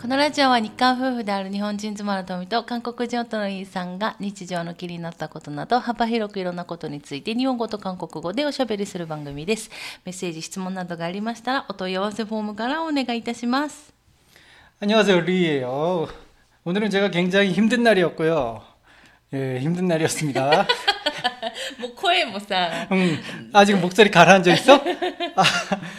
このラジオは日韓夫婦である日本人妻の富と韓国人夫のイーさんが日常の気になったことなど幅広くいろんなことについて日本語と韓国語でおしゃべりする番組です。メッセージ、質問などがありましたらお問い合わせフォームからお願いいたします。 안녕하세요, 리예요. 오늘은 제가 굉장히 힘든 날이었고요. 예, 힘든 날이었습니다. もう声もさ、 음, 아, 지금 목소리 가라앉아 있어? 아,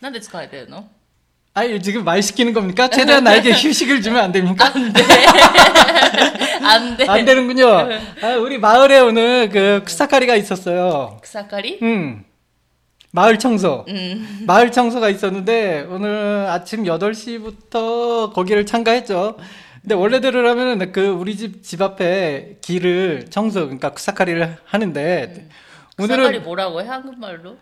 なんで疲れてるの 아니 지금 말 시키는 겁니까? 최대한 나에게 휴식을 주면 안 됩니까? あんで。 안 되는군요. 아, 우리 마을에 오늘 그 쿠사카리가 있었어요. 草刈り 음. 마을 청소. うん。 마을 청소가 있었는데 오늘 아침 8시부터 거기를 참가했죠. 근데 원래대로라면 그 우리 집 집 앞에 길을 청소 그러니까 쿠사카리를 하는데 草刈り 오늘은 뭐라고 해? 한국말로?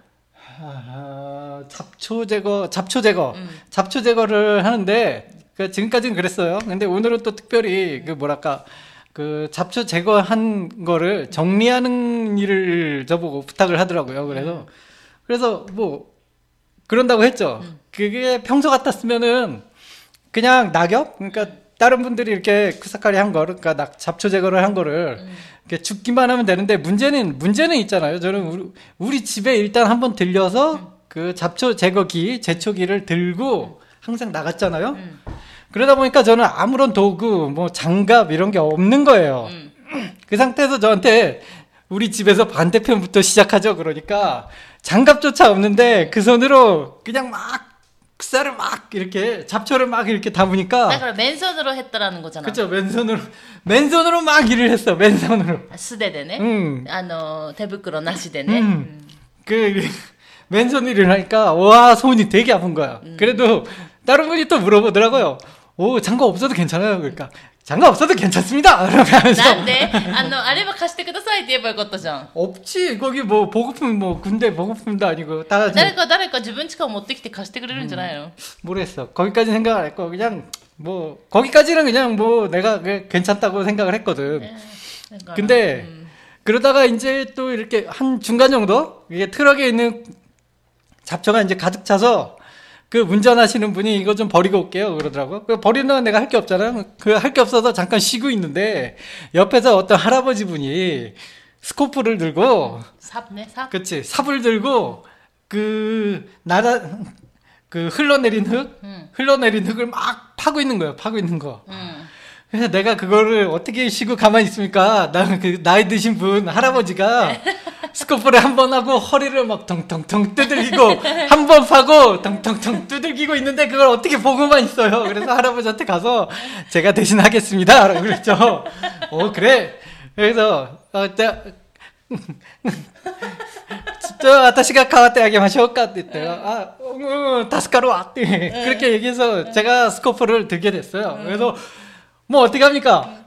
아, 잡초 제거 잡초 제거 음. 잡초 제거를 하는데 그 지금까지는 그랬어요. 근데 오늘은 또 특별히 그 뭐랄까 그 잡초 제거한 거를 정리하는 일을 저보고 부탁을 하더라고요. 그래서 그래서 뭐 그런다고 했죠. 그게 평소 같았으면은 그냥 낙엽 그러니까 다른 분들이 이렇게 쿠사카리 한 거를 그러니까 낙- 잡초 제거를 한 거를 이렇게 죽기만 하면 되는데 문제는 문제는 있잖아요. 저는 우리, 우리 집에 일단 한번 들려서 그 잡초 제거기 제초기를 들고 항상 나갔잖아요. 음. 그러다 보니까 저는 아무런 도구 뭐 장갑 이런 게 없는 거예요. 음. 그 상태에서 저한테 우리 집에서 반대편부터 시작하죠. 그러니까 장갑조차 없는데 그 손으로 그냥 막 흑사를 막 이렇게 잡초를 막 이렇게 담으니까 아, 그럼 맨손으로 했더라는 거잖아. 그쵸 맨손으로 맨손으로 막 일을 했어 맨손으로. 아, 수대되네. 응. 아노 대부끄러 나시대네. 음. 그 맨손 일을 하니까 와 손이 되게 아픈 거야. 음. 그래도 다른 분이 또 물어보더라고요. 오 장갑 없어도 괜찮아요. 그러니까 장갑 없어도 괜찮습니다 그러면서 なんであの、あれば貸してくださいって言えばよかったじゃん。 없지 거기 뭐 보급품 뭐 군대 보급품도 아니고 다 誰か誰か自分ちから持ってきて貸してくれるんじゃないの、 모르겠어 거기까지 생각 안 했고 그냥 뭐 거기까지는 그냥 뭐 내가 그냥 괜찮다고 생각을 했거든 だから 근데 うん 그러다가 이제 또 이렇게 한 중간 정도 이게 트럭에 있는 잡초가 이제 가득 차서 그 운전하시는 분이 이거 좀 버리고 올게요 그러더라고. 그 버리는 건 내가 할 게 없잖아. 그 할 게 없어서 잠깐 쉬고 있는데 옆에서 어떤 할아버지 분이 스코프를 들고 삽네 삽. 그치 삽을 들고 그 나라 그 흘러내린 흙 음. 흘러내린 흙을 막 파고 있는 거예요. 파고 있는 거. 음. 그래서 내가 그거를 어떻게 쉬고 가만히 있습니까? 나는 그 나이 드신 분 할아버지가 스코프를 한 번 하고 허리를 막 텅텅텅 두들기고 한 번 파고 텅텅텅 두들기고 있는데 그걸 어떻게 보고만 있어요. 그래서 할아버지한테 가서 제가 대신 하겠습니다. 라고 그랬죠. 어 그래. 그래서 어, 자, ちょっと私が代わってあげましょうかって言ったら、あ、うん、助かるわって、 그렇게 얘기해서 제가 스코프를 들게 됐어요. 그래서 뭐 어떻게 합니까?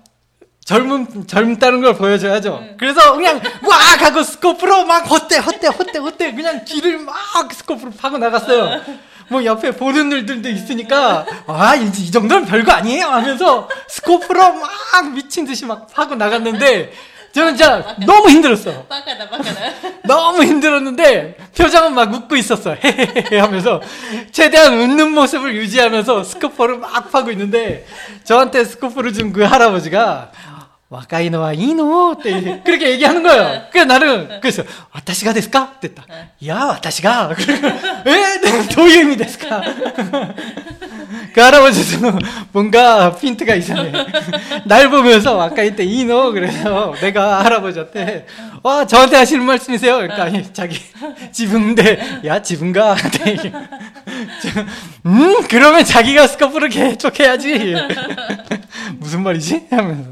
젊은 젊다는 걸 보여줘야죠. 그래서 그냥 와 하고 스코프로 막 헛대 헛대 헛대 헛대 그냥 길을 막 스코프로 파고 나갔어요. 뭐 옆에 보는 일들도 있으니까 아 이, 이 정도는 별거 아니에요 하면서 스코프로 막 미친 듯이 막 파고 나갔는데 저는 진짜 너무 힘들었어. 빠가다, 빠가다. 너무 힘들었는데 표정은 막 웃고 있었어. 하면서 최대한 웃는 모습을 유지하면서 스쿠퍼를 막 파고 있는데 저한테 스쿠퍼를 준 그 할아버지가 와카이노와 이노 때 그렇게 얘기하는 거예요. 그래 나는 그래서 와타시가 데스까? 됐다. 야, 와타시가. 에? 도유미 데스까? 그 할아버지도 뭔가 핀트가 이상해. 날 보면서 아까 이때 이노 그래서 내가 할아버지한테 와 저한테 하시는 말씀이세요? 그러니까 아니, 자기 지붕대 야 지붕가 음 그러면 자기가 스카프를 개척해야지 무슨 말이지? 하면서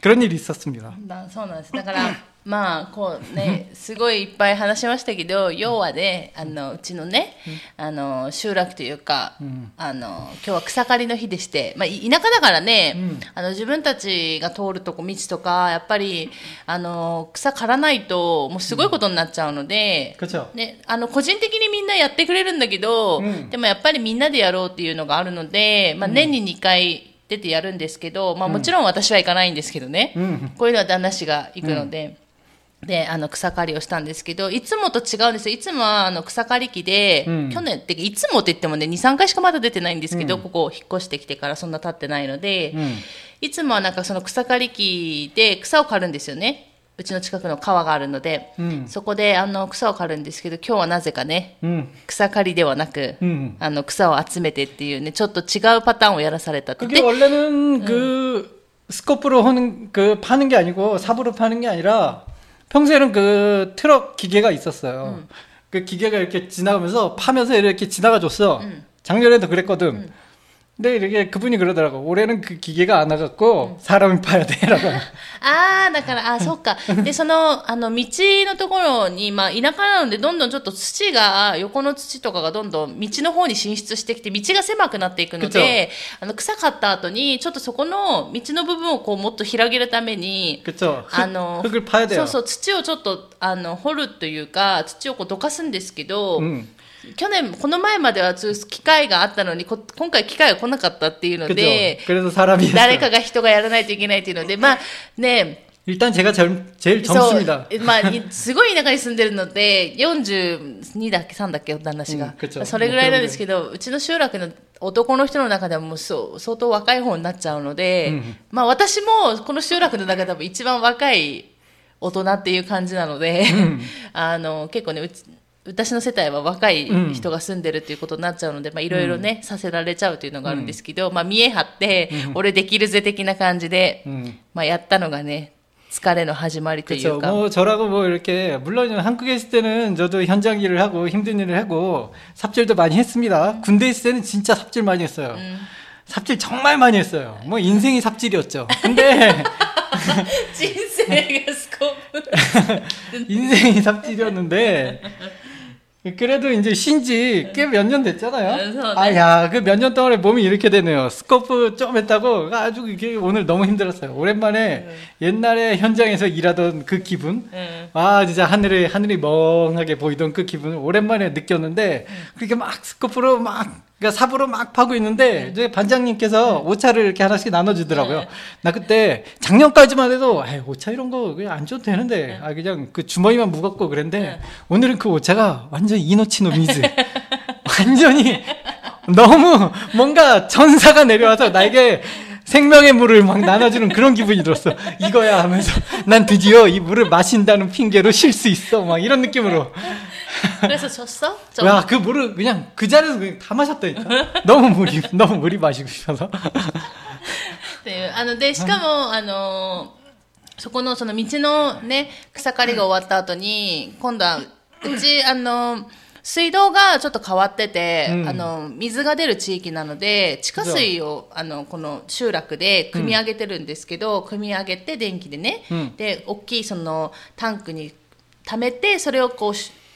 그런 일이 있었습니다. だそうなんです。だから、 まあこうねすごいいっぱい話しましたけど要はねあのうちのねあの集落というか、うん、あの今日は草刈りの日でして、まあ、田舎だからね、うん、あの自分たちが通るとこ道とかやっぱりあの草刈らないともうすごいことになっちゃうので、うん、ね、あの個人的にみんなやってくれるんだけど、でもやっぱりみんなでやろうっていうのがあるので、まあ、年に2回。出てやるんですけど、まあ、もちろん私は行かないんですけどね、こういうのは旦那氏が行くので、であの草刈りをしたんですけどいつもと違うんですよいつもはあの草刈り機で、うん去年っていつもって言ってもね23回しかまだ出てないんですけど、ここ引っ越してきてからそんな経ってないので、 음. いつもはなんかその草刈り機で草を刈るんですよねうちの近くの川があるので、うんそこであの草を刈るんですけど今日はなぜかね 음. 草刈りではなく、 음. あの草を集めてっていうねちょっと違うパターンをやらされたって 그게 원래는 그 스코프로 하는 그 파는 게 아니고 삽으로 파는 게 아니라 평소에는 그 트럭 기계가 있었어요. 그 기계가 이렇게 지나가면서 파면서 이렇게 지나가 줬어. 작년에도 그랬거든. 근데 이렇게 그분이 그러더라고. 올해는 그 기계가 안 와갖고 사람이 파야 돼라고. ああ、だから、あそうか。で、その、あの、道のところに、まあ、田舎なので、どんどんちょっと土が、横の土とかがどんどん道の方に進出してきて、道が狭くなっていくので、あの、草刈った後に、ちょっとそこの道の部分をこう、もっと広げるために、 그쵸. あの、 흙, 을 파야 そ 돼요. うそう、土をちょっと、あの、掘るというか、土をこう、どかすんですけど、 음. 去年、この前までは、そういう機会があったのに、こ今回機会が来なかったっていうの 그죠. で、 그래서 사람이 誰 했어요. かが人がやらないといけないっていうので、まあ、ね、 일단 제가 젊, 제일 そ 젊습니다. う、まあ、いすごい田舎に住んでるので、42だっけ、3だっけ、旦那氏が。うんくっちゃそれぐらいなんですけど、うちの集落の男の人の中ではもうそう相当若い方になっちゃうので、うんまあ私もこの集落の中で多分一番若い大人っていう感じなので、あの、結構ね、うち 私の世帯は若い人が住んでるっていうことになっちゃうので、まあいろいろね、させられちゃうっていうのがあるんですけど、まあ見え張って、俺できるぜ的な感じで、 음. まあやったのがね、疲れの始まりという 그렇죠. か。 뭐 저라고 뭐 이렇게 물론 한국에 있을 때는 저도 현장 일을 하고 힘든 일을 하고 삽질도 많이 했습니다. 군대 있을 때는 진짜 삽질 많이 했어요. 삽질 정말 많이 했어요. 뭐 인생이 삽질이었죠. 근데 人生がスコープ。 인생이 삽질이었는데 그래도 이제 쉰지 꽤 몇 년 됐잖아요. 그래서, 네. 아야 그 몇 년 동안에 몸이 이렇게 되네요. 스코프 좀 했다고 아주 이게 오늘 너무 힘들었어요. 오랜만에 옛날에 현장에서 일하던 그 기분. うん。아 진짜 하늘에 하늘이 멍하게 보이던 그 기분을 오랜만에 느꼈는데 그렇게 막 스코프로 막 그러니까 삽으로 막 파고 있는데 이제 반장님께서 오차를 이렇게 하나씩 나눠주더라고요. 네. 나 그때 작년까지만 해도 아 오차 이런 거 그냥 안 줘도 되는데 아 그냥 그 주머니만 무겁고 그랬는데 네. 오늘은 그 오차가 완전 이노치노 미즈 완전히 너무 뭔가 전사가 내려와서 나에게 생명의 물을 막 나눠주는 그런 기분이 들었어. 이거야 하면서 난 드디어 이 물을 마신다는 핑계로 쉴 수 있어. 막 이런 느낌으로. それ졌어 야, 그 물을 그냥 그 자리에서 그냥 다 마셨다니까. 너무 물이, 너무 물이 마시고 싶어서. っていう。あの、で、しかも、あの、そこの、その道のね、草刈りが終わった後に、今度は、うち、あの、水道がちょっと変わってて、うんあの、水が出る地域なので、地下水を、あの、この集落で組み上げてるんですけど、組み上げて電気でね、うんで、大きいそのタンクに溜めて、それをこうし、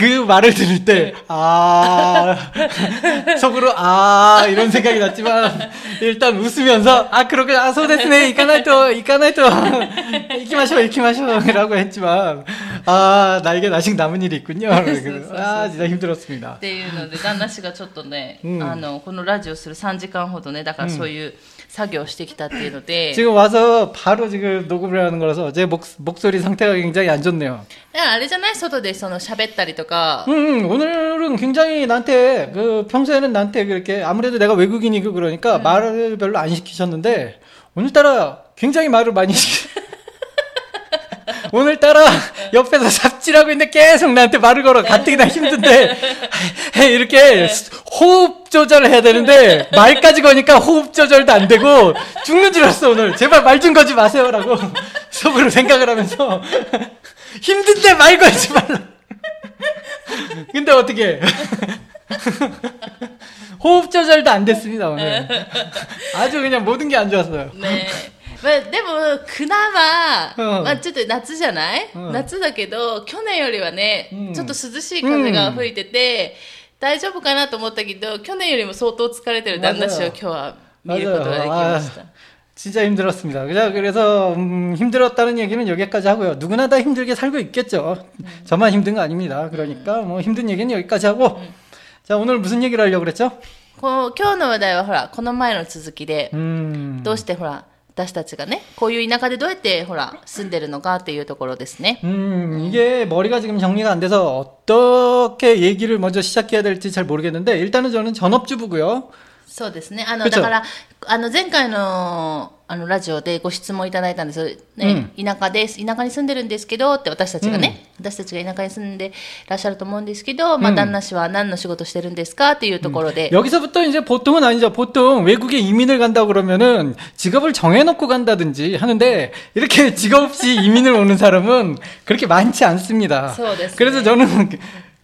그 말을 들을 때, 아, 속으로, 아, 이런 생각이 났지만, 일단 웃으면서, 아, 그렇게, 아, 소데스네, 이카나이토, 이카나이토, 이키마쇼, 이키마쇼, 라고 했지만, 아, 나에겐 아직 남은 일이 있군요. 그래서, 아, 진짜 힘들었습니다. っていうので旦那氏がちょっとね、うんあのこのラジオする3時間ほどねだからそういう 作業をしてきたっていうので、 지금 와서 바로 지금 녹음을 하는 거라서 제 목, 목소리 상태가 굉장히 안 좋네요. だからあれじゃない外でその喋ったりとか、 음, 오늘은 굉장히 나한테 그 평소에는 나한테 그렇게 아무래도 내가 외국인이고 그러니까 말을 별로 안 시키셨는데 오늘따라 굉장히 말을 많이 시키. 오늘따라 옆에서 삽질하고 있는데 계속 나한테 말을 걸어. 가뜩이나 힘든데, 이렇게 호흡 조절을 해야 되는데, 말까지 거니까 호흡 조절도 안 되고, 죽는 줄 알았어, 오늘. 제발 말 좀 거지 마세요라고 속으로 생각을 하면서, 힘든데 말 걸지 말라. 근데 어떻게 호흡 조절도 안 됐습니다, 오늘. 아주 그냥 모든 게 안 좋았어요. ねまあ、でも、クナは、うんまあ、ちょっと夏じゃない、うん夏だけど、去年よりはね、うんちょっと涼しい風が吹いてて、大丈夫かなと思ったけど、去年よりも相当疲れてる旦那氏を今日は見ることができました。 진짜 힘들었습니다. 그자 그래서 음, 힘들었다는 얘기는 여기까지 하고요. 누구나 다 힘들게 살고 있겠죠. 저만 힘든 거 아닙니다. 그러니까 뭐 힘든 얘기는 여기까지 하고 자 오늘 무슨 얘기를 하려고 그랬죠? こう今日の話題はほら、この前の続きで、 음, どうしてほら、 私たちがね、こういう田舎でどうやってほら、住んでるのかっていうところですね。 음, 이게 머리가 지금 정리가 안 돼서 어떻게 얘기를 먼저 시작해야 될지 잘 모르겠는데 일단은 저는 전업주부고요. そうですね。あの、部長だから、あの、前回の、 あの、ラジオでご質問いただいたんですよ。ね、田舎です。田舎に住んでるんですけど、って私たちがね、私たちが田舎に住んでらっしゃると思うんですけど、まあ、旦那氏は何の仕事してるんですかっていうところで、 여기서부터 이제 보통은 아니죠. 보통 외국에 이민을 간다 그러면은 직업을 정해놓고 간다든지 하는데 이렇게 직업 없이 이민을 오는 사람은 그렇게 많지 않습니다. そうですね 그래서 저는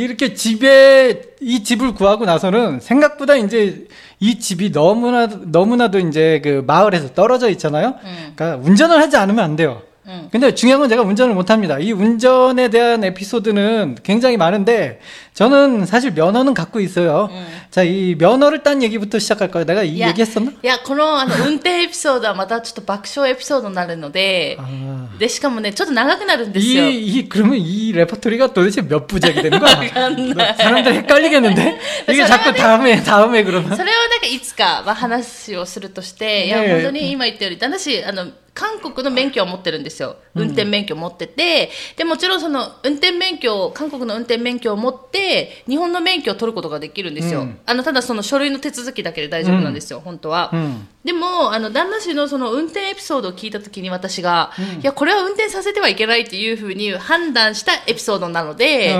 이렇게 집에 이 집을 구하고 나서는 생각보다 이제 이 집이 너무나 너무나도 이제 그 마을에서 떨어져 있잖아요. 음. 그러니까 운전을 하지 않으면 안 돼요. 음. 근데 중요한 건 제가 운전을 못 합니다. 이 운전에 대한 에피소드는 굉장히 많은데 저는 사실 면허는 갖고 있어요. 음. 자, 이 면허를 딴 얘기부터 시작할까요? 내가 이 いや 얘기했었나? いや、このあの運転エピソードはまたちょっと爆笑エピソードになるので、 아. で、しかもね、ちょっと長くなるんですよ。 이, 이, 그러면 이 레퍼토리가 도대체 몇 부작이 되는 거야? 안 사람들 헷갈리겠는데? 이게 저 자꾸 사람들- 다음에, 다음에 그러면. それはなんかいつかは話をするとして、いや、ねえ本当に今言ったように、旦那氏、あの、 韓国の免許を持ってるんですよ。運転免許を持ってて、で、もちろんその、運転免許を、韓国の運転免許を持って、日本の免許を取ることができるんですよ。うんあの、ただその書類の手続きだけで大丈夫なんですよ、本当は。음. でも、あの、旦那氏のその運転エピソードを聞いたときに私が、いや、これは運転させてはいけないっていうふうに判断したエピソードなので、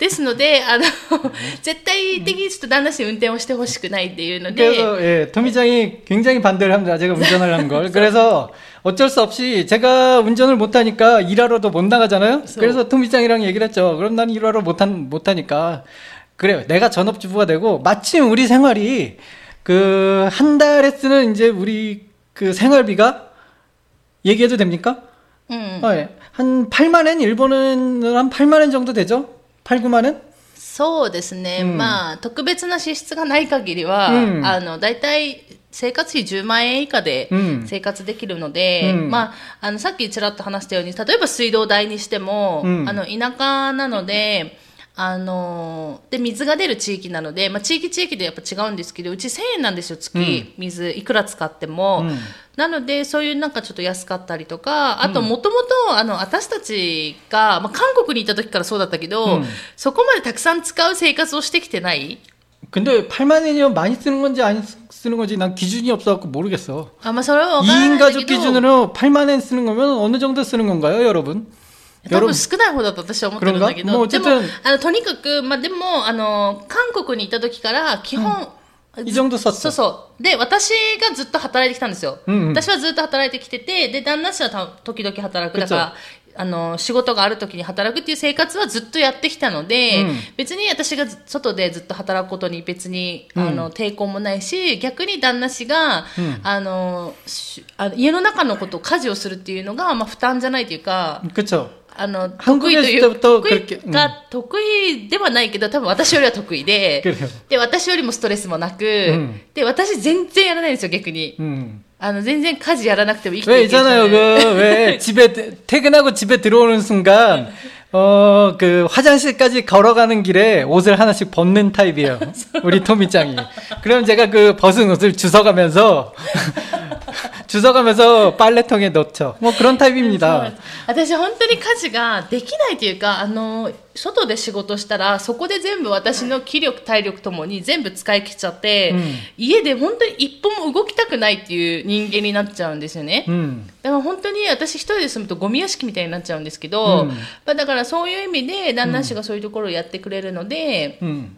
ですので、あの、絶対的にちょっと旦那氏に運転をしてほしくないっていうので、 그래서, 예, 토미짱이 굉장히 반대를 합니다. 제가 운전을 하는 걸. 그래서 어쩔 수 없이 제가 운전을 못하니까 일하러도 못 나가잖아요? 그래서 토미짱이랑 얘기를 했죠. 그럼 난 일하러 못한, 못하니까. 그래요. 내가 전업주부가 되고, 마침 우리 생활이 그, 한 달에 쓰는 이제 우리 그 생활비가 얘기해도 됩니까? うん。 어, 예. 한 8만엔, 일본은 한 8만엔 정도 되죠? 8, 9만엔? そうですね。うんまあ、特別な支出がない限りは、うんあの、大体、生活費10万円以下でうん生活できるので、うんまあ、あの、さっきちらっと話したように、例えば水道代にしても、うんあの、田舎なので、 あの、で、水が出る地域なので、まあ、地域地域でやっぱ違うんですけど、うち1000円なんですよ、月、水、いくら使っても。うんなので、そういうなんかちょっと安かったりとか、あと、もともと、あの、私たちが、まあ、韓国にいた時からそうだったけど、うんそこまでたくさん使う生活をしてきてない 근데 8만엔이면 많이 쓰는 건지 안 쓰는 건지 난 기준이 없어갖고 모르겠어. あ、まあ、それは分から 2인 ないんだ 가족 けど、 기준으로 8만엔 쓰는 거면 어느 정도 쓰는 건가요, 여러분? 多分少ない方だと私は思ってるんだけど、黒がもうでもちょっと、あの、とにかく、まあ、でも、あの、韓国にいた時から、基本、 이 정도 そ 썼어. うそう。で、私がずっと働いてきたんですよ。うんうん私はずっと働いてきてて、で、旦那氏はた時々働く。だから、あの、仕事がある時に働くっていう生活はずっとやってきたので、うん別に私がず外でずっと働くことに別に、うんあの、抵抗もないし、逆に旦那氏が、うんあの、しあの家の中のことを家事をするっていうのが、まあ、負担じゃないというか、 그쵸. あの、 한국에 得意とい 있을 う、 때부터 得 그렇게 意が、得意ではないけど、多分私よりは得意で、 그래요. で、私よりもストレスもなく、んで、私全然やらないんですよ、逆に。 음. あの、全然家事やらなくても生きて 왜 いける 있잖아요. 그, 왜 집에, 퇴근하고 집에 들어오는 순간, 어, 그 화장실까지 걸어가는 길에 옷을 하나씩 벗는 타입이에요. 우리 토미짱이. 그럼 제가 그 벗은 옷을 주워가면서 주워가면서 빨래통에 넣죠. 뭐 그런 타입입니다. 私本当に家事ができないというかあの外で仕事したらそこで全部私の気力体力ともに全部使い切っちゃって、うん家で本当に一歩も動きたくないっていう人間になっちゃうんですよね。 음. だから本当に私一人で住むとゴミ屋敷みたいになっちゃうんですけど、うんまあ、だからそういう意味で旦那氏がそういうところをやってくれるので、 음. まあ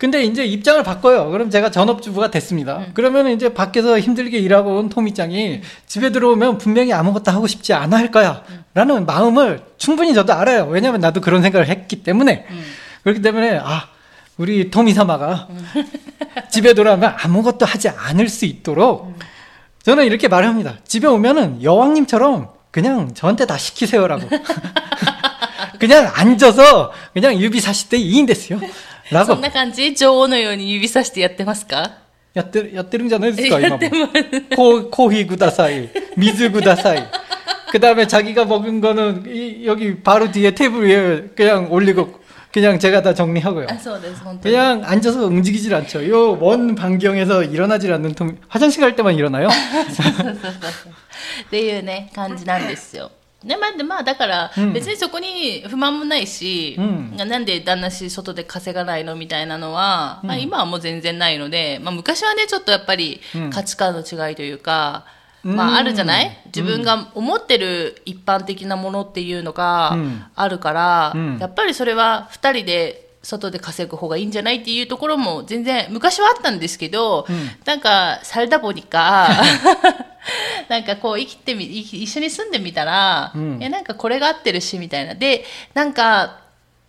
근데 이제 입장을 바꿔요. 그럼 제가 전업주부가 됐습니다. 그러면 이제 밖에서 힘들게 일하고 온 토미짱이 집에 들어오면 분명히 아무것도 하고 싶지 않아 할 거야. 라는 마음을 충분히 저도 알아요. 왜냐면 나도 그런 생각을 했기 때문에. 그렇기 때문에, 아, 우리 토미사마가 집에 돌아오면 아무것도 하지 않을 수 있도록 저는 이렇게 말을 합니다. 집에 오면은 여왕님처럼 그냥 저한테 다 시키세요라고. 그냥 앉아서 그냥 유비 사실 때 이인 됐어요. そ 라고 んな感じ女王のように指さしてやってますか 야뜨 야뜨릉잖아요, 지금 やっても 코 코히 구다사이, 미즈 구다사이. 그 다음에 자기가 먹은 거는 이, 여기 바로 뒤에 테이블 위에 그냥 올리고 그냥 제가 다 정리하고요. あそうです本当に 그냥 앉아서 움직이질 않죠. 요 원 반경에서 일어나질 않는 통 화장실 갈 때만 일어나요. そうそうそうそうっていうね感じなんですよ。 でまあ、でまあだからうん。別にそこに不満もないし、うん。なんで旦那氏外で稼がないのみたいなのは、まあ、今はもう全然ないので、まあ、昔はねちょっとやっぱりうん。価値観の違いというか、うん。まあ、あるじゃない？自分が思ってる一般的なものっていうのがうん。あるから、うん。やっぱりそれは2人で外で稼ぐ方がいいんじゃないっていうところも全然昔はあったんですけど、うん。なんかサルダボニか なんかこう生きてみい一緒に住んでみたら、うん。いやなんかこれが合ってるしみたいな。でなんか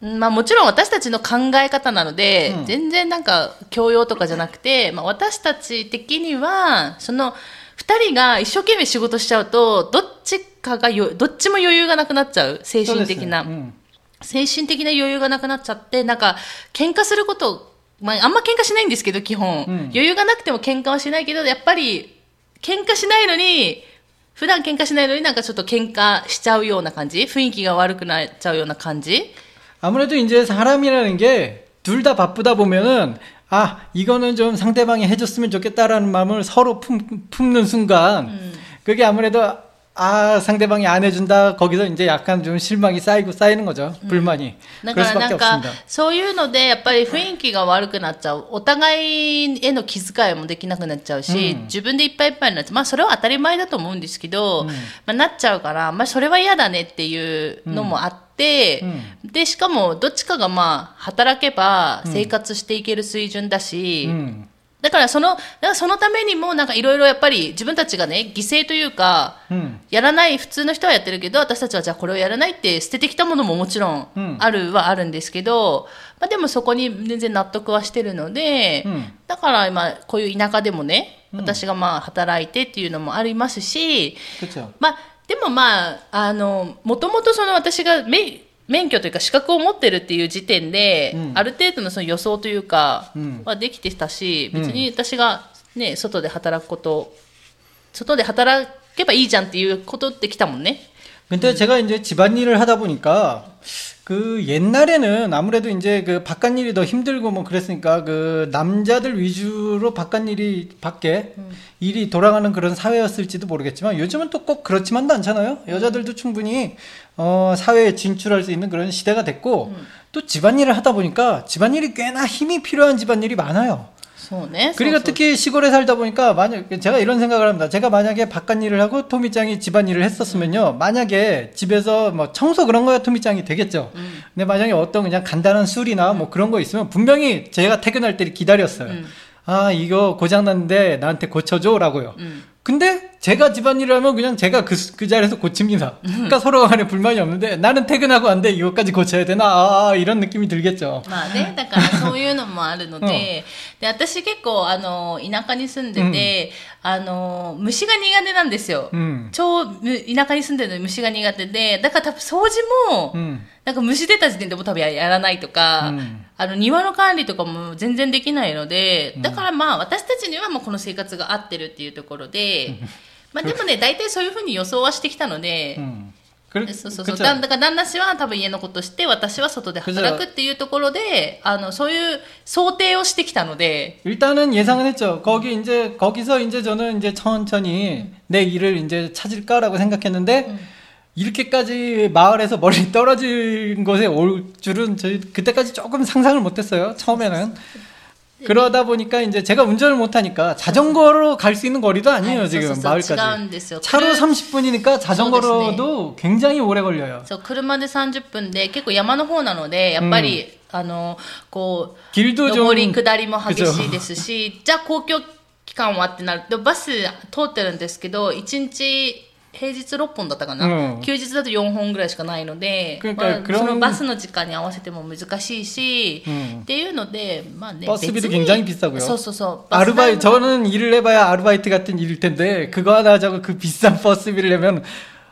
うんまあもちろん私たちの考え方なので、うん。全然なんか教養とかじゃなくて、まあ、私たち的にはその二人が一生懸命仕事しちゃうとどっちかがよどっちも余裕がなくなっちゃう精神的な、 음. 精神的な余裕がなくなっちゃって、なんか、喧嘩すること、まあ、あんま喧嘩しないんですけど、基本。うん余裕がなくても喧嘩はしないけど、やっぱり、喧嘩しないのに、普段喧嘩しないのになんかちょっと喧嘩しちゃうような感じ雰囲気が悪くなっちゃうような感じ 아무래도 이제 사람이라는 게 둘 다 바쁘다 보면은 아 이거는 좀 상대방이 해줬으면 좋겠다라는 마음을 서로 품, 품는 순간 그게 아무래도 아 상대방이 안 해준다 거기서 이제 약간 좀 실망이 쌓이고 쌓이는 거죠 불만이 だか 그럴 らな 수밖에 んか 없습니다. 、そういうので、やっぱり雰囲気が悪くなっちゃう。お互いへの気遣いもできなくなっちゃうし、うん自分でいっぱいいっぱいになっちゃう。まあ、それは当たり前だと思うんですけど、まあ、なっちゃうから、まあ、それは嫌だねっていうのもあって、で、しかも、どっちかがまあ、働けば生活していける水準だし、 음. だからその、そのためにもなんかいろいろやっぱり自分たちがね、犠牲というか、うん、やらない普通の人はやってるけど、私たちはじゃあこれをやらないって捨ててきたものももちろんあるはあるんですけど、まあでもそこに全然納得はしてるので、うん、だから今こういう田舎でもね、私がまあ働いてっていうのもありますし、まあでもまあ、あの、もともとその私がメイ、免許というか資格を持ってるっていう時点で、うんある程度のその予想というか、うんはできてたし、うん別に私がね、外で働くこと、外で働けばいいじゃんっていうことってきたもんね。 근데 제가 이제 집안일을 하다 보니까 그 옛날에는 아무래도 이제 그 바깥 일이 더 힘들고 뭐 그랬으니까 그 남자들 위주로 바깥 일이 밖에 일이 돌아가는 그런 사회였을지도 모르겠지만 요즘은 또 꼭 그렇지만도 않잖아요. 여자들도 충분히 어 사회에 진출할 수 있는 그런 시대가 됐고 또 집안일을 하다 보니까 집안일이 꽤나 힘이 필요한 집안일이 많아요. そうね。 그리고 そうそう 특히 시골에 살다 보니까 만약 제가 이런 생각을 합니다. 제가 만약에 바깥 일을 하고 토미짱이 집안일을 했었으면요. 만약에 집에서 뭐 청소 그런 거야 토미짱이 되겠죠. 근데 만약에 어떤 그냥 간단한 술이나 뭐 그런 거 있으면 분명히 제가 퇴근할 때를 기다렸어요. 아 이거 고장 났는데 나한테 고쳐줘라고요. 음. 근데 제가 집안일을 하면 그냥 제가 그, 그 자리에서 고칩니다. 그러니까 서로 간에 불만이 없는데 나는 퇴근하고 안 돼. 이것까지 고쳐야 되나? 아, 이런 느낌이 들겠죠. まあね、だからそういうのもあるので、で、私結構、あの、田舎に住んでて、あの、虫が苦手なんですよ。 음. 超、む田舎に住んでるのに虫が苦手で、だから多分掃除も、 음. なんか虫出た時点でも多分ややらないとか、うん あの庭の管理とかも全然できないので、だからまあ私たちにはもうこの生活が合ってるっていうところで、まあでもね、大体そういうふうに予想はしてきたので、 음. 그래, そうそうそう。 그쵸. だだから旦那氏は多分家のことして、私は外で働くっていうところで、あの、そういう想定をしてきたので、 일단은 예상은 했죠. 거기 이제 거기서 이제 저는 이제 천천히 내 일을 이제 찾을까라고 생각했는데 이렇게까지 마을에서 멀리 떨어진 곳에 올 줄은 저희 그때까지 조금 상상을 못했어요. 처음에는. 그러다 보니까 이제 제가 운전을 못하니까 자전거로 갈 수 있는 거리도 아니에요 はい 지금 そうそうそう違う 마을까지 んですよ。 차로 車 30분이니까 자전거로도 굉장히 오래 걸려요 そう、車で30分で、結構山の方なので、やっぱり、あの、こう、 길도 좀 上り下りも激し 그죠 いですし、じゃあ公共機関はってなると、バス通ってるんですけど、1日、 平日6本だったかな、うん休日だと4本ぐらいしかないので、 그러니까 まあ 그런 そのバスの時間に合わせても難しいし、うんっていうので、まあね、 버스비도 別に 굉장히 비싸고요 そうそうそう。バス代 아르바이 も 저는 일을 해봐야 아르바이트 같은 일일 텐데 그거 하나 하자고 그 비싼 버스비를 내면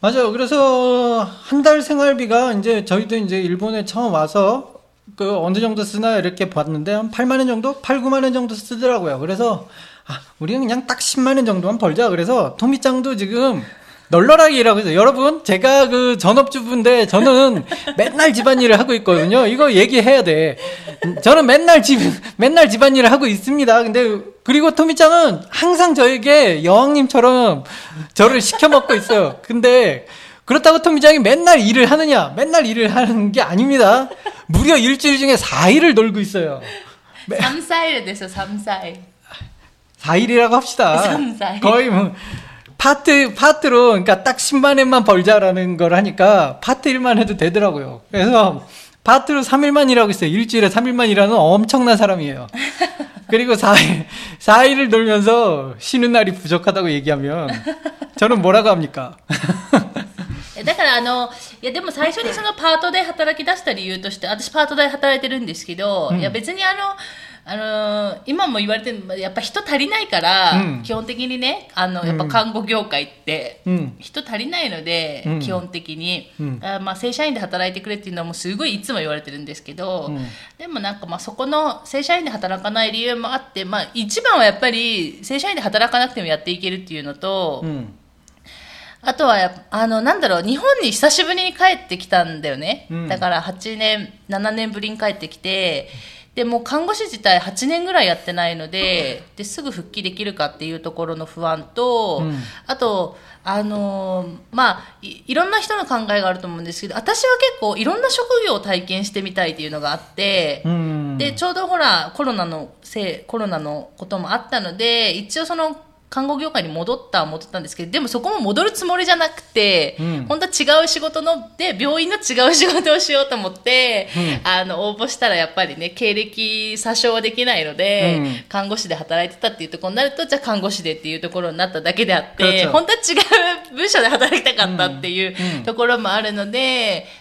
맞아요. 그래서 한 달 생활비가 이제 저희도 이제 일본에 처음 와서 그 어느 정도 쓰나 이렇게 봤는데 한 8만 원 정도, 8, 9만 원 정도 쓰더라고요. 그래서 아, 우리는 그냥 딱 10만 원 정도만 벌자. 그래서 토미짱도 지금 널널하게 일하고 있어요. 여러분, 제가 그 전업주부인데 저는 맨날 집안일을 하고 있거든요. 이거 얘기해야 돼. 저는 맨날 집, 맨날 집안일을 하고 있습니다. 근데, 그리고 토미짱은 항상 저에게 여왕님처럼 저를 시켜먹고 있어요. 근데, 그렇다고 토미짱이 맨날 일을 하느냐? 맨날 일을 하는 게 아닙니다. 무려 일주일 중에 4일을 놀고 있어요. 3사일 됐어, 3사일. 4일이라고 합시다. 3사일. 거의 뭐. 파트 파트로 그러니까 딱 10만 원만 벌자라는 걸 하니까 파트 일만 해도 되더라고요. 그래서 파트로 3일만 일하고 있어요. 일주일에 3일만 일하는 엄청난 사람이에요. 그리고 4일 4일을 놀면서 쉬는 날이 부족하다고 얘기하면 저는 뭐라고 합니까? えだからあの、いやでも最初にそのパートで働き出した理由として、私パートで働いてるんですけど、いや別にあの、 あの今も言われてるやっぱ人足りないから、うん。基本的にねあのやっぱ看護業界って、うん。人足りないので、うん。基本的に、うん。あまあ、正社員で働いてくれっていうのはもうすごいいつも言われてるんですけど、うん。でもなんかまあそこの正社員で働かない理由もあって、まあ、一番はやっぱり正社員で働かなくてもやっていけるっていうのと、 음. あとはあの、なんだろう、日本に久しぶりに帰ってきたんだよね。うん。だから8年、7年ぶりに帰ってきて、で、もう看護師自体8年ぐらいやってないので、で、すぐ復帰できるかっていうところの不安と、うんあと、あのーまあい、いろんな人の考えがあると思うんですけど、私は結構いろんな職業を体験してみたいっていうのがあって、 음. で、ちょうどほら、コロナのせい、コロナのこともあったので、一応その、看護業界に戻った思戻ったんですけどでもそこも戻るつもりじゃなくて、うん、本当は違う仕事ので病院の違う仕事をしようと思って、うん、あの応募したらやっぱりね経歴詐称はできないので、うん、看護師で働いてたっていうところになるとじゃあ看護師でっていうところになっただけであって、本当は違う部署で働きたかったっていうところもあるので、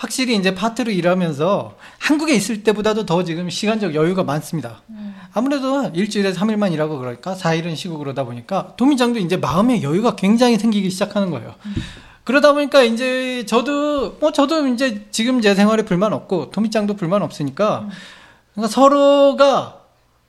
확실히 이제 파트로 일하면서 한국에 있을 때보다도 더 지금 시간적 여유가 많습니다. 아무래도 일주일에 3일만 일하고 그러니까 4일은 쉬고 그러다 보니까 도미장도 이제 마음의 여유가 굉장히 생기기 시작하는 거예요. 그러다 보니까 이제 저도 뭐 저도 이제 지금 제 생활에 불만 없고 토미짱도 불만 없으니까 뭔가 서로가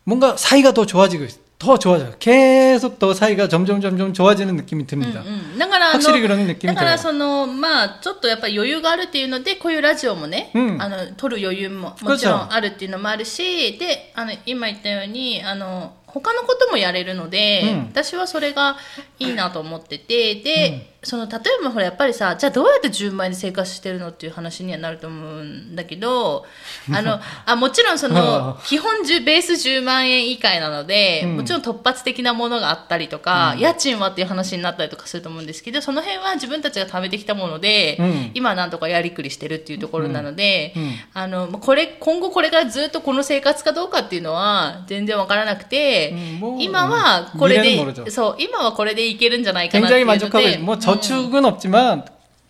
뭔가 사이가 더 좋아지고 있- 더 좋아져요. 계속 더 사이가 점점 점점 좋아지는 느낌이 うん 듭니다. うん、だからあの 확실히 그런 느낌이 だから 들어요. そのまあちょっとやっぱり余裕があるっていうのでこういうラジオもね、うんあの撮る余裕ももちろんあるっていうのもあるしであの今言ったようにあの他のこともやれるので、うん私はそれがいいなと思っててで、 その例えばほらやっぱりさじゃあどうやって10万円で生活してるのっていう話にはなると思うんだけどあの あもちろんその基本10ベース10万円以下なので、うん、もちろん突発的なものがあったりとか、うん、家賃はっていう話になったりとかすると思うんですけどその辺は自分たちが貯めてきたもので、うん、今なんとかやりくりしてるっていうところなので、あのこれ今後これからずっとこの生活かどうかっていうのは全然わからなくて、今はこれでそう今はこれでいけるんじゃないかなっていうので。 저축은 없지만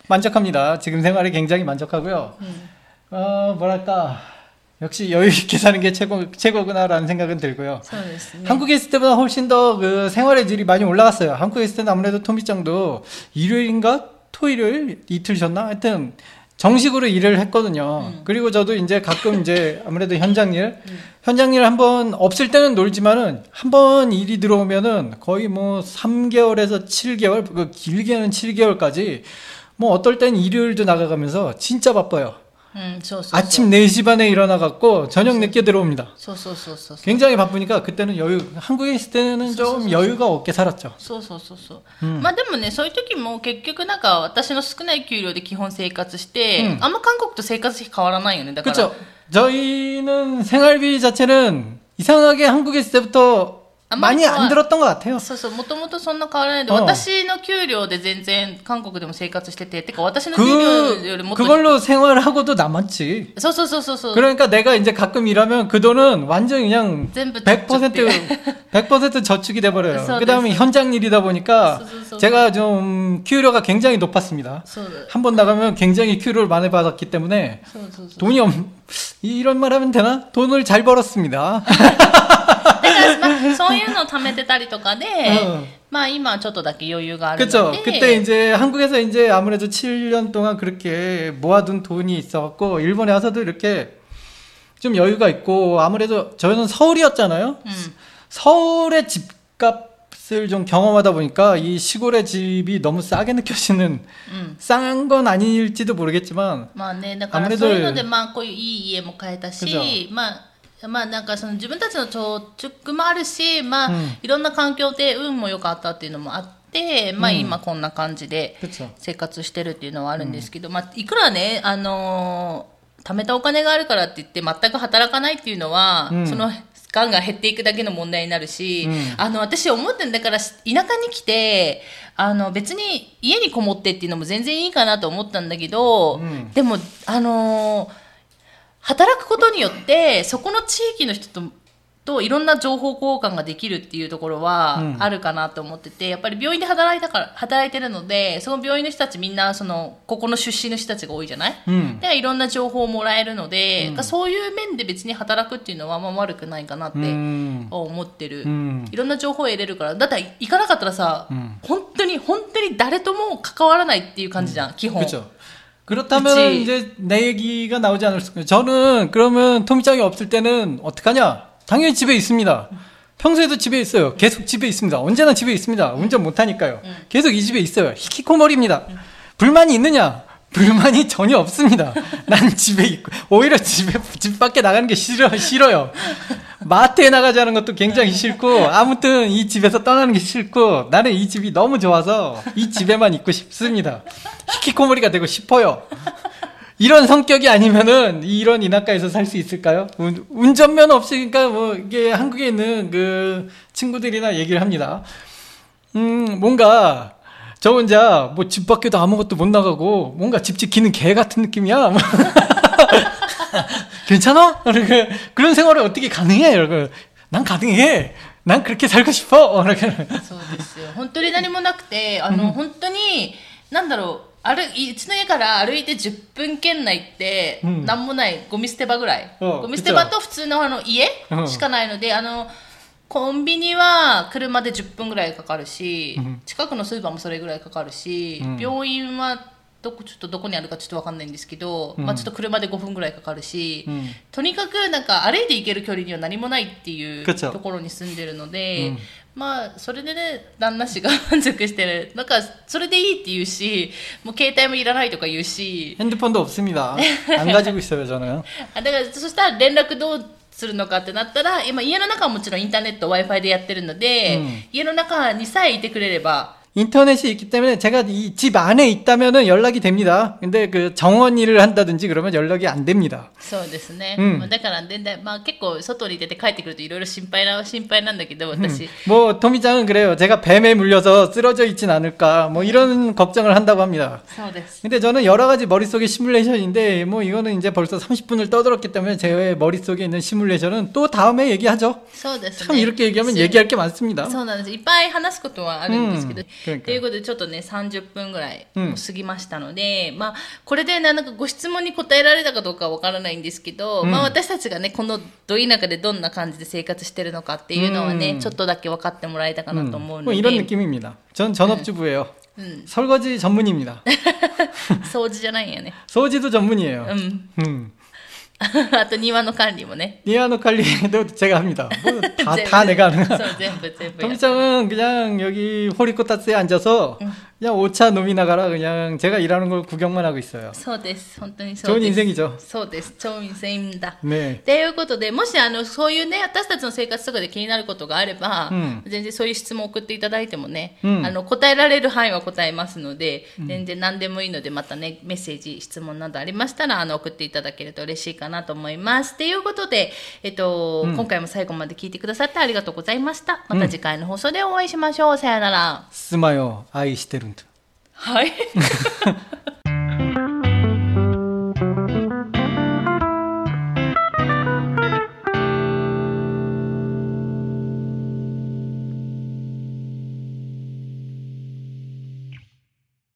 만족합니다. 지금 생활이 굉장히 만족하고요. 음. 어, 뭐랄까. 역시 여유 있게 사는 게 최고, 최고구나라는 생각은 들고요. 네. 한국에 있을 때보다 훨씬 더 그 생활의 질이 많이 올라갔어요. 한국에 있을 때는 아무래도 토미짱도 일요일인가? 토요일? 이틀 쉬었나? 하여튼 정식으로 일을 했거든요. 그리고 저도 이제 가끔 이제 아무래도 현장 일, 현장 일 한번 없을 때는 놀지만은 한 번 일이 들어오면은 거의 뭐 3개월에서 7개월, 그 길게는 7개월까지 뭐 어떨 땐 일요일도 나가가면서 진짜 바빠요. うんそうそうそう 아침 4시 반에 일어나갖고 저녁 늦게 들어옵니다. そうそうそうそうそう 굉장히 바쁘니까 그때는 여유 한국에 있을 때는 좀 여유가 없게 살았죠. そうそうそうそう、うんまあでもねそういう時も結局なんか私の少ない給料で基本生活して、うんあんま韓国と生活費変わらないよねだから 그렇죠. 저희는 생활비 자체는 이상하게 한국에 있을 때부터 아, 많이 많이 안 들었던 것 같아요. そうそうもともとそんな変わらないで、うん私の給料で全然韓国でも生活してててか私の給料より 그 もっと 그걸로 생활하고도 남았지. そうそうそうそうそう 그러니까 내가 이제 가끔 일하면 그 돈은 완전 그냥 전부 100% 저축돼. 100% 저축이 돼버려요. 그래서 그다음에 그래서. 현장 일이다 보니까 그래서 그래서. 제가 좀給料가 굉장히 높았습니다. そうだ 한 번 나가면 굉장히給料를 많이 받았기 때문에 そうそうそう 돈이 없 이런 말 하면 되나? 돈을 잘 벌었습니다. だから、まあ、そういうのを貯めてたりとかで、うんまあ今はちょっとだけ余裕がある 그렇죠. ので 그때 이제 한국에서 이제 아무래도 7년 동안 그렇게 모아둔 돈이 있어갖고 일본에 와서도 이렇게 좀 여유가 있고 아무래도 저는 서울이었잖아요. うん 서울의 집값을 좀 경험하다 보니까 이 시골의 집이 너무 싸게 느껴지는 うん 싼 건 아닐지도 모르겠지만 まあね、だから 아무래도 そういうので、まあこういういい家も買えたし그죠 、まあ、 まあなんかその自分たちの貯蓄もあるし、まあ、いろんな環境で運も良かったっていうのもあって。まあ、今こんな感じで生活してるっていうのはあるんですけど、まあ、いくらね、あのー、貯めたお金があるからって言って全く働かないっていうのは、そのがんが減っていくだけの問題になるし、あの私思ってんだから田舎に来てあの別に家にこもってっていうのも全然いいかなと思ったんだけど、でもあのー働くことによってそこの地域の人とといろんな情報交換ができるっていうところはあるかなと思ってて、うん、やっぱり病院で働いたから働いてるのでその病院の人たちみんなそのここの出身の人たちが多いじゃない、うん、だからいろんな情報をもらえるので、うん、そういう面で別に働くっていうのはあ悪くないかなって思ってる、うん、いろんな情報を得れるからだって行かなかったらさ、本当に本当に誰とも関わらないっていう感じじゃん、基本。 그렇다면 그치. 이제 내 얘기가 나오지 않을 수. 저는 그러면 토미짱이 없을 때는 어떡하냐? 당연히 집에 있습니다. 평소에도 집에 있어요. 계속 집에 있습니다. 언제나 집에 있습니다. 운전 못하니까요. 계속 이 집에 있어요. 히키코머리입니다. 불만이 있느냐? 불만이 전혀 없습니다. 난 집에 있고 오히려 집에 집 밖에 나가는 게 싫어 싫어요. 마트에 나가자는 것도 굉장히 싫고 아무튼 이 집에서 떠나는 게 싫고 나는 이 집이 너무 좋아서 이 집에만 있고 싶습니다. 히키코모리가 되고 싶어요. 이런 성격이 아니면은 이런 이나카에서 살 수 있을까요? 운- 운전면 없으니까 뭐 이게 한국에 있는 그 친구들이나 얘기를 합니다. 음 뭔가 저 혼자 뭐 집 밖에도 아무것도 못 나가고 뭔가 집 지키는 개 같은 느낌이야. 괜찮아? 이렇게 그런 생활을 어떻게 가능해? 이러고 난 가능해. 난 그렇게 살고 싶어. 이렇게 そうですよ本当に何もなくてあの、本当になんだろう 歩いうちの家から歩いて10分圏内ってうん。何もないゴミ捨て場ぐらい、うんゴミ捨て場と普通のあの家うん。しかないので、あのコンビニは車で10分ぐらいかかるし、うん。近くのスーパーもそれぐらいかかるし、うん。病院はどこちょっとどこにあるかちょっとわかんないんですけど、うんまあ、ちょっと車で5分ぐらいかかるし、うんとにかくなんか歩いて行ける距離には何もないっていう 그쵸 ところに住んでるので、うんまあそれでね旦那氏が満足してるなんかそれでいいって言うしもう携帯もいらないとか言うし 핸드폰도 없습니다. 안 가지고 있어요, 저는. あだからそしたら連絡どうするのかってなったら今家の中はもちろんインターネット w i f i でやってるので、うん家の中にさえいてくれれば 인터넷이 있기 때문에 제가 이 집 안에 있다면은 연락이 됩니다. 근데 그 정원 일을 한다든지 그러면 연락이 안 됩니다. そうですね、うんまあだから全然、まあ、結構外に出て帰ってくるといろいろ心配な心配なんだけど 음. 私、 뭐 토미짱은 그래요. 제가 뱀에 물려서 쓰러져 있진 않을까. 뭐 이런 걱정을 한다고 합니다. そうです 근데 저는 여러 가지 머릿속에 시뮬레이션인데 뭐 이거는 이제 벌써 30분을 떠들었기 때문에 제 머릿속에 있는 시뮬레이션은 또 다음에 얘기하죠. そうですね 참 이렇게 얘기하면 얘기할 게 많습니다. そうなんですいっぱい話すことはあるんですけど、うん그러니까 ということでちょっとね30分ぐらいうんもう過ぎましたので、まあこれでなんかご質問に答えられたかどうかはわからないんですけど、うんまあ私たちがねこのど田舎でどんな感じで生活してるのかっていうのはね、うんちょっとだけ分かってもらえたかなと思う 뭐 ので、 이런 느낌입니다. 전 전업주부예요. うん、 설거지 전문입니다. 掃除じゃないんやね 소지도 전문이에요. うん 음. あと庭の管理もね 니아노 관리도 제가 합니다. 뭐 다, 全部 다 내가 하는 そう 거야. 全部全部やる 토미짱은 그냥 여기 호리코타스에 앉아서 그냥 오차 놈이 나가라 그냥 제가 일하는 걸 구경만 하고 있어요. そうです本当にそう 좋은 です 인생이죠. そうです超인생だ 네. ということで、もしあのそういうね、私たちの生活とかで気になることがあれば、うん全然そういう質問を送っていただいてもね、うんあの答えられる範囲は答えますので、全然何でもいいので、またね、メッセージ、質問などありましたら、あの送っていただけると嬉しいかなと思います。ということで、えっと、うん今回も最後まで聞いてくださってありがとうございました。また次回の放送でお会いしましょう。さよなら。 스마요 아이 시테룬트. はい。